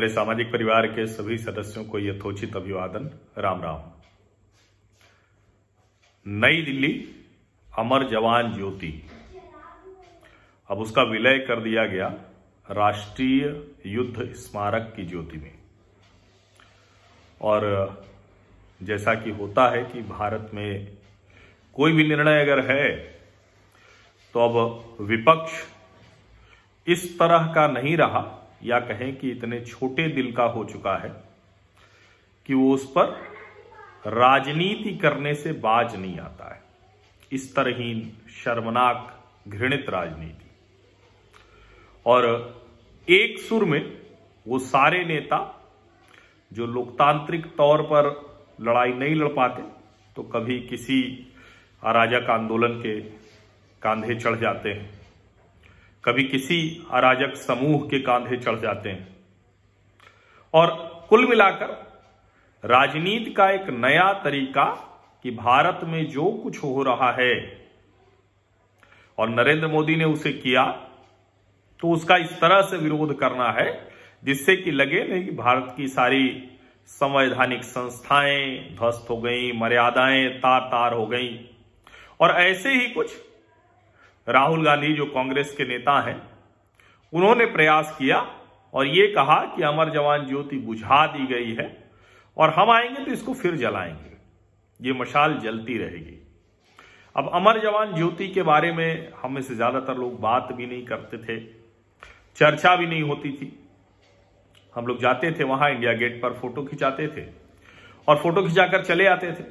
मेरे सामाजिक परिवार के सभी सदस्यों को यथोचित अभिवादन। राम राम। नई दिल्ली, अमर जवान ज्योति। अब उसका विलय कर दिया गया राष्ट्रीय युद्ध स्मारक की ज्योति में। और जैसा कि होता है कि भारत में कोई भी निर्णय अगर है तो अब विपक्ष इस तरह का नहीं रहा। या कहें कि इतने छोटे दिल का हो चुका है कि वो उस पर राजनीति करने से बाज नहीं आता है। इस तरहीन शर्मनाक, घृणित राजनीति। और एक सुर में वो सारे नेता जो लोकतांत्रिक तौर पर लड़ाई नहीं लड़ पाते तो कभी किसी अराजक आंदोलन के कांधे चढ़ जाते हैं। कभी किसी अराजक समूह के कांधे चढ़ जाते हैं। और कुल मिलाकर राजनीति का एक नया तरीका कि भारत में जो कुछ हो रहा है, और नरेंद्र मोदी ने उसे किया तो उसका इस तरह से विरोध करना है, जिससे कि लगे नहीं कि भारत की सारी संवैधानिक संस्थाएँ ध्वस्त हो गई, मर्यादाएँ तार तार हो गई। और ऐसे ही कुछ राहुल गांधी जो कांग्रेस के नेता हैं, उन्होंने प्रयास किया और ये कहा कि अमर जवान ज्योति बुझा दी गई है और हम आएँगे तो इसको फिर जलाएँगे। ये मशाल जलती रहेगी। अब अमर जवान ज्योति के बारे में हमें से ज़्यादातर लोग बात भी नहीं करते थे, चर्चा भी नहीं होती थी। हम लोग जाते थे वहाँ इंडिया गेट पर फ़ोटो खिंचाते थे और फ़ोटो खिंचाकर चले आते थे।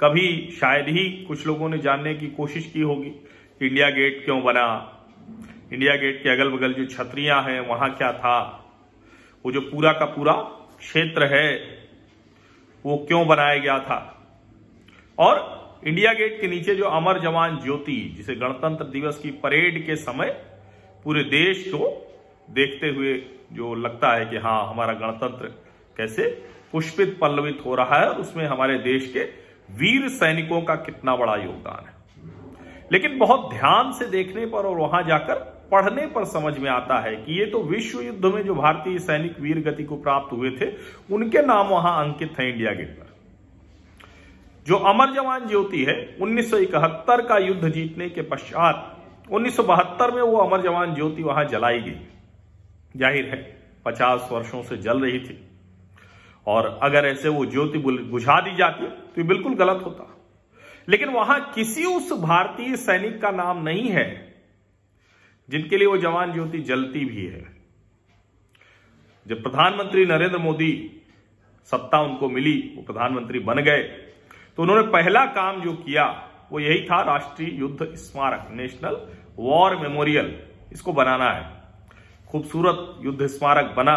कभी शायद ही कुछ लोगों ने जानने की कोशिश की होगी। इंडिया गेट क्यों बना? इंडिया गेट के अगल बगल जो छतरियाँ हैं, वहाँ क्या था? वो जो पूरा का पूरा क्षेत्र है, वो क्यों बनाया गया था? और इंडिया गेट के नीचे जो अमर जवान ज्योति, जिसे गणतंत्र दिवस की परेड के समय पूरे देश को देखते हुए जो लगता है कि हाँ हमारा गणतंत्र कैसे पुष्पित पल्लवित हो रहा है उसमें हमारे देश के वीर सैनिकों का कितना बड़ा योगदान है। लेकिन बहुत ध्यान से देखने पर और वहाँ जाकर पढ़ने पर समझ में आता है कि ये तो विश्व युद्ध में जो भारतीय सैनिक वीर गति को प्राप्त हुए थे, उनके नाम वहाँ अंकित है इंडिया गेट पर। जो अमर जवान ज्योति है 1971 का युद्ध जीतने के पश्चात 1972 में वो अमर जवान ज्योति वहाँ जलाई गई। ज़ाहिर है 50 वर्षों से जल रही थी। और अगर ऐसे वो ज्योति बुझा दी जाती तो ये बिल्कुल गलत होता। लेकिन वहाँ किसी उस भारतीय सैनिक का नाम नहीं है, जिनके लिए वो जवान ज्योति जलती भी है। जब प्रधानमंत्री नरेंद्र मोदी सत्ता उनको मिली, वो प्रधानमंत्री बन गए तो उन्होंने पहला काम जो किया, वो यही था राष्ट्रीय युद्ध स्मारक, नेशनल वॉर मेमोरियल, इसको बनाना है। खूबसूरत युद्ध स्मारक बना।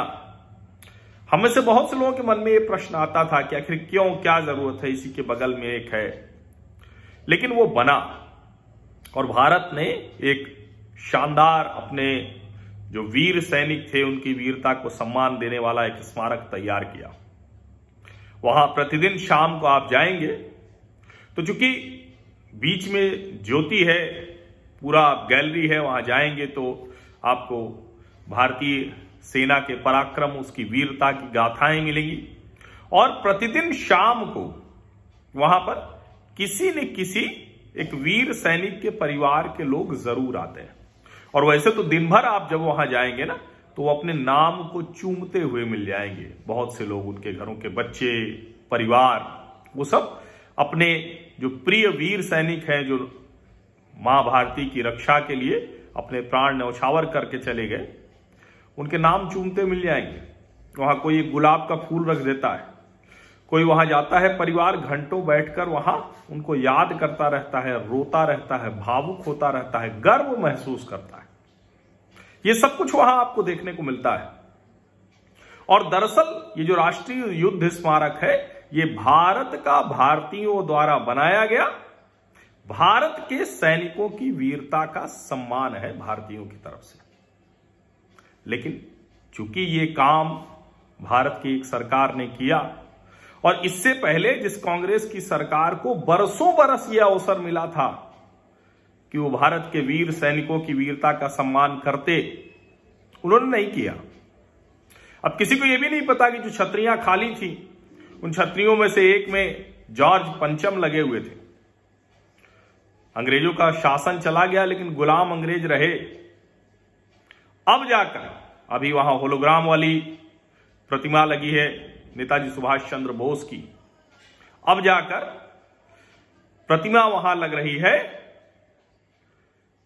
हमें से बहुत से लोगों के मन में ये प्रश्न आता था कि आखिर क्यों, क्या ज़रूरत है, इसी के बगल में एक है। लेकिन वो बना। और भारत ने एक शानदार अपने जो वीर सैनिक थे, उनकी वीरता को सम्मान देने वाला एक स्मारक तैयार किया। वहाँ प्रतिदिन शाम को आप जाएँगे तो चूँकि बीच में ज्योति है, पूरा गैलरी है, वहाँ जाएँगे तो आपको भारतीय सेना के पराक्रम, उसकी वीरता की गाथाएँ मिलेंगी। और प्रतिदिन शाम को वहाँ पर किसी न किसी एक वीर सैनिक के परिवार के लोग ज़रूर आते हैं। और वैसे तो दिन भर आप जब वहाँ जाएँगे ना तो वो अपने नाम को चूमते हुए मिल जाएँगे। बहुत से लोग उनके घरों के बच्चे, परिवार, वो सब अपने जो प्रिय वीर सैनिक हैं, जो माँ भारती की रक्षा के लिए अपने प्राण न्यौछावर करके चले गए, उनके नाम चूमते मिल जाएँगे। वहाँ कोई गुलाब का फूल रख देता है कोई वहाँ जाता है, परिवार घंटों बैठकर वहाँ उनको याद करता रहता है, रोता रहता है, भावुक होता रहता है, गर्व महसूस करता है। ये सब कुछ वहाँ आपको देखने को मिलता है। और दरअसल ये जो राष्ट्रीय युद्ध स्मारक है, ये भारत का भारतीयों द्वारा बनाया गया, भारत के सैनिकों की वीरता का सम्मान है भारतीयों की तरफ़ से। लेकिन चूँकि ये काम भारत की एक सरकार ने किया और इससे पहले जिस कांग्रेस की सरकार को बरसों बरस यह अवसर मिला था कि वो भारत के वीर सैनिकों की वीरता का सम्मान करते, उन्होंने नहीं किया। अब किसी को यह भी नहीं पता कि जो छतरियाँ खाली थी, उन छतरियों में से एक में जॉर्ज पंचम लगे हुए थे। अंग्रेज़ों का शासन चला गया, लेकिन गुलाम अंग्रेज़ रहे। अब जाकर, अभी वहाँ होलोग्राम वाली प्रतिमा लगी है। नेताजी सुभाष चंद्र बोस की। अब जाकर प्रतिमा वहाँ लग रही है।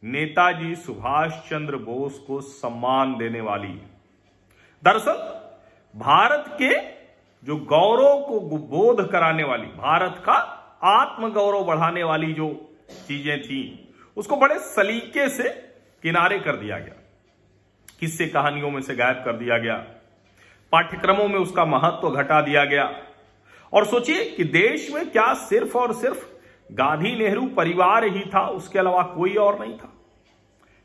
नेताजी सुभाष चंद्र बोस को सम्मान देने वाली। दरअसल, भारत के जो गौरव को बोध कराने वाली, भारत का आत्मगौरव बढ़ाने वाली जो चीज़ें थी, उसको बड़े सलीके से किनारे कर दिया गया। किस्से कहानियों में से गायब कर दिया गया। पाठ्यक्रमों में उसका महत्व घटा दिया गया। और सोचिए कि देश में क्या सिर्फ़ और सिर्फ़ गांधी नेहरू परिवार ही था, उसके अलावा कोई और नहीं था।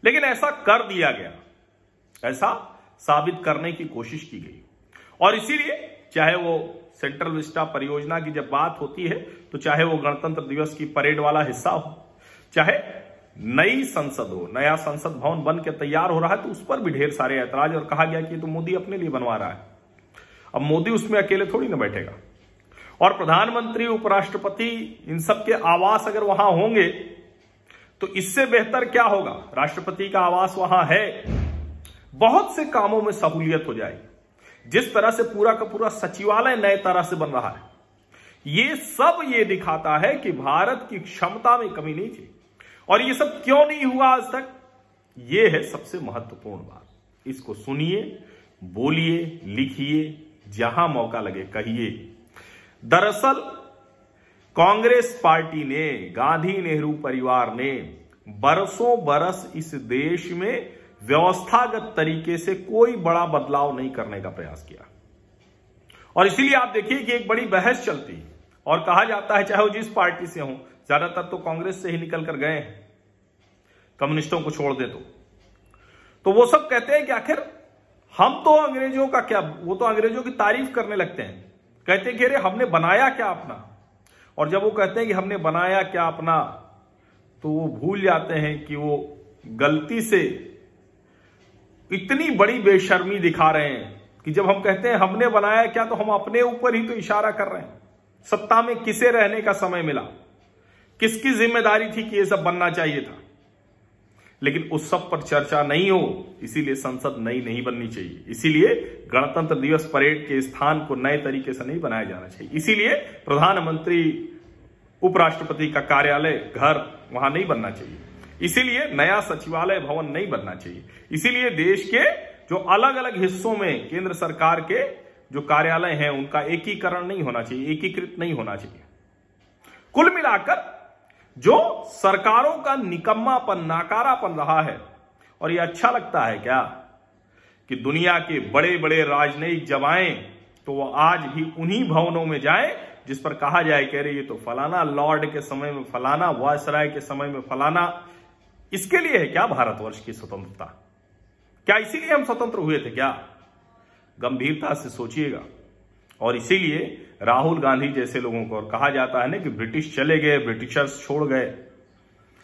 लेकिन ऐसा कर दिया गया। ऐसा साबित करने की कोशिश की गई। और इसीलिए चाहे वो सेंट्रल विस्टा परियोजना की जब बात होती है तो चाहे वो गणतंत्र दिवस की परेड वाला हिस्सा हो, चाहे नई संसद हो, नया संसद भवन बन के तैयार हो रहा है तो उस पर भी ढेर सारे ऐतराज और कहा गया कि तो मोदी अपने लिए बनवा रहा है। अब मोदी उसमें अकेले थोड़ी ना बैठेगा। और प्रधानमंत्री, उपराष्ट्रपति, इन सब के आवास अगर वहाँ होंगे तो इससे बेहतर क्या होगा? राष्ट्रपति का आवास वहाँ है। बहुत से कामों में सहूलियत हो जाएगी। जिस तरह से पूरा का पूरा सचिवालय नए तरह से बन रहा है, ये सब ये दिखाता है कि भारत की क्षमता में कमी नहीं थी। और ये सब क्यों नहीं हुआ आज तक? ये है सबसे महत्वपूर्ण बात। इसको सुनिए, बोलिए, लिखिए जहाँ मौका लगे, कहिए। दरअसल, कांग्रेस पार्टी ने, गांधी नेहरू परिवार ने, बरसों बरस इस देश में व्यवस्थागत तरीके से कोई बड़ा बदलाव नहीं करने का प्रयास किया। और इसीलिए आप देखिए कि एक बड़ी बहस चलती और कहा जाता है, चाहे वो जिस पार्टी से हो, ज़्यादातर तो कांग्रेस से ही निकल कर गए कम्युनिस्टों को छोड़ दे तो। तो वो सब कहते हैं कि आखिर हम तो अंग्रेज़ों का क्या, वो तो अंग्रेज़ों की तारीफ़ करने लगते हैं। कहते हैं कि, अरे, हमने बनाया क्या अपना? और जब वो कहते हैं कि, हमने बनाया क्या अपना? तो वो भूल जाते हैं कि वो गलती से इतनी बड़ी बेशर्मी दिखा रहे हैं कि जब हम कहते हैं, हमने बनाया क्या? तो हम अपने ऊपर ही तो इशारा कर रहे हैं। सत्ता में किसे रहने का समय मिला? किसकी ज़िम्मेदारी थी कि यह सब बनना चाहिए था? लेकिन उस सब पर चर्चा नहीं हो, इसीलिए संसद नई नहीं बननी चाहिए। इसीलिए गणतंत्र दिवस परेड के स्थान को नए तरीके से नहीं बनाया जाना चाहिए। इसीलिए प्रधानमंत्री, उपराष्ट्रपति का कार्यालय, घर वहाँ नहीं बनना चाहिए। इसीलिए नया सचिवालय भवन नहीं बनना चाहिए। इसीलिए देश के जो अलग अलग हिस्सों में केंद्र सरकार के जो कार्यालय हैं, उनका एकीकरण नहीं होना चाहिए, एकीकृत नहीं होना चाहिए। कुल मिलाकर जो सरकारों का निकम्मापन, नाकारापन रहा है। और यह अच्छा लगता है क्या कि दुनिया के बड़े बड़े राजनयिक जब आए तो वो आज भी उन्हीं भवनों में जाए, जिस पर कहा जाए कह रहे ये तो फलाना लॉर्ड के समय में फलाना, वायसराय के समय में फलाना। इसके लिए है क्या भारतवर्ष की स्वतंत्रता? क्या इसीलिए हम स्वतंत्र हुए थे क्या? गंभीरता से सोचिएगा। और इसीलिए राहुल गांधी जैसे लोगों को, और कहा जाता है ना कि ब्रिटिश चले गए, ब्रिटिशर्स छोड़ गए,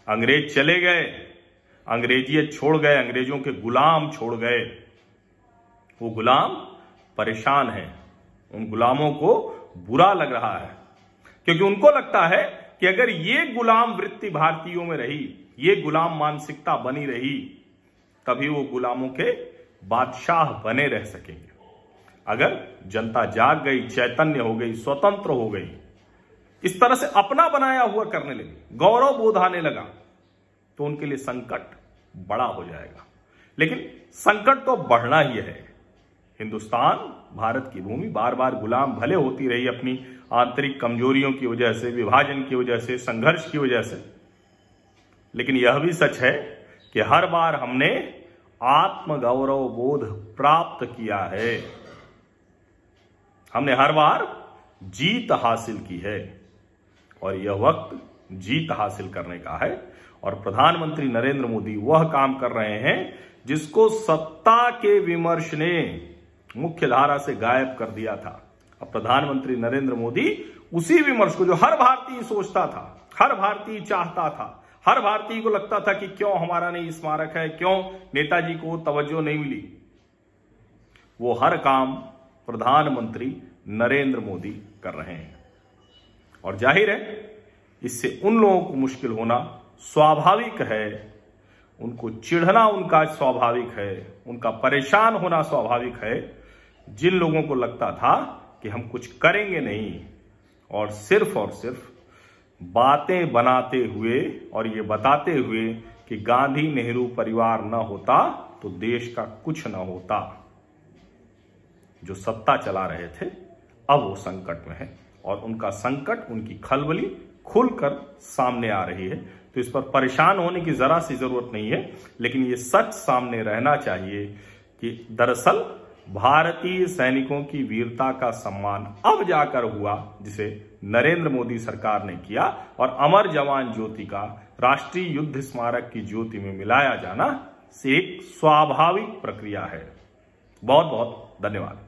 अंग्रेज़ चले गए, अंग्रेजियत छोड़ गए, अंग्रेज़ों के गुलाम छोड़ गए। वो गुलाम परेशान है। उन गुलामों को बुरा लग रहा है, क्योंकि उनको लगता है कि अगर ये गुलाम वृत्ति भारतीयों में रही, ये गुलाम मानसिकता बनी रही, तभी वो गुलामों के बादशाह बने रह सकेंगे। अगर जनता जाग गई, चैतन्य हो गई, स्वतंत्र हो गई, इस तरह से अपना बनाया हुआ करने लगी, गौरव बोध आने लगा तो उनके लिए संकट बड़ा हो जाएगा। लेकिन संकट तो बढ़ना ही है। हिंदुस्तान भारत की भूमि बार बार गुलाम भले होती रही अपनी आंतरिक कमजोरियों की वजह से, विभाजन की वजह से, संघर्ष की वजह से। लेकिन यह भी सच है कि हर बार हमने आत्मगौरव बोध प्राप्त किया है। हमने हर बार जीत हासिल की है और यह वक्त जीत हासिल करने का है। और प्रधानमंत्री नरेंद्र मोदी वह काम कर रहे हैं जिसको सत्ता के विमर्श ने मुख्य धारा से गायब कर दिया था। अब प्रधानमंत्री नरेंद्र मोदी उसी विमर्श को जो हर भारतीय सोचता था, हर भारतीय चाहता था, हर भारतीय को लगता था कि क्यों हमारा नहीं स्मारक है, क्यों नेताजी को तवज्जो नहीं मिली। वो हर काम प्रधानमंत्री नरेंद्र मोदी कर रहे हैं। और ज़ाहिर है, इससे उन लोगों को मुश्किल होना स्वाभाविक है। उनको चिढ़ना उनका स्वाभाविक है, उनका परेशान होना स्वाभाविक है। जिन लोगों को लगता था कि हम कुछ करेंगे नहीं, और सिर्फ़ और सिर्फ़ बातें बनाते हुए और ये बताते हुए कि गांधी नेहरू परिवार न होता तो देश का कुछ न होता। जो सत्ता चला रहे थे, अब वो संकट में है और उनका संकट, उनकी खलबली खुलकर सामने आ रही है। तो इस पर परेशान होने की जरा सी ज़रूरत नहीं है, लेकिन ये सच सामने रहना चाहिए कि दरअसल भारतीय सैनिकों की वीरता का सम्मान अब जाकर हुआ, जिसे नरेंद्र मोदी सरकार ने किया और अमर जवान ज्योति का राष्ट्रीय युद्ध स्मारक की ज्योति में मिलाया जाना एक स्वाभाविक प्रक्रिया है। बहुत बहुत धन्यवाद।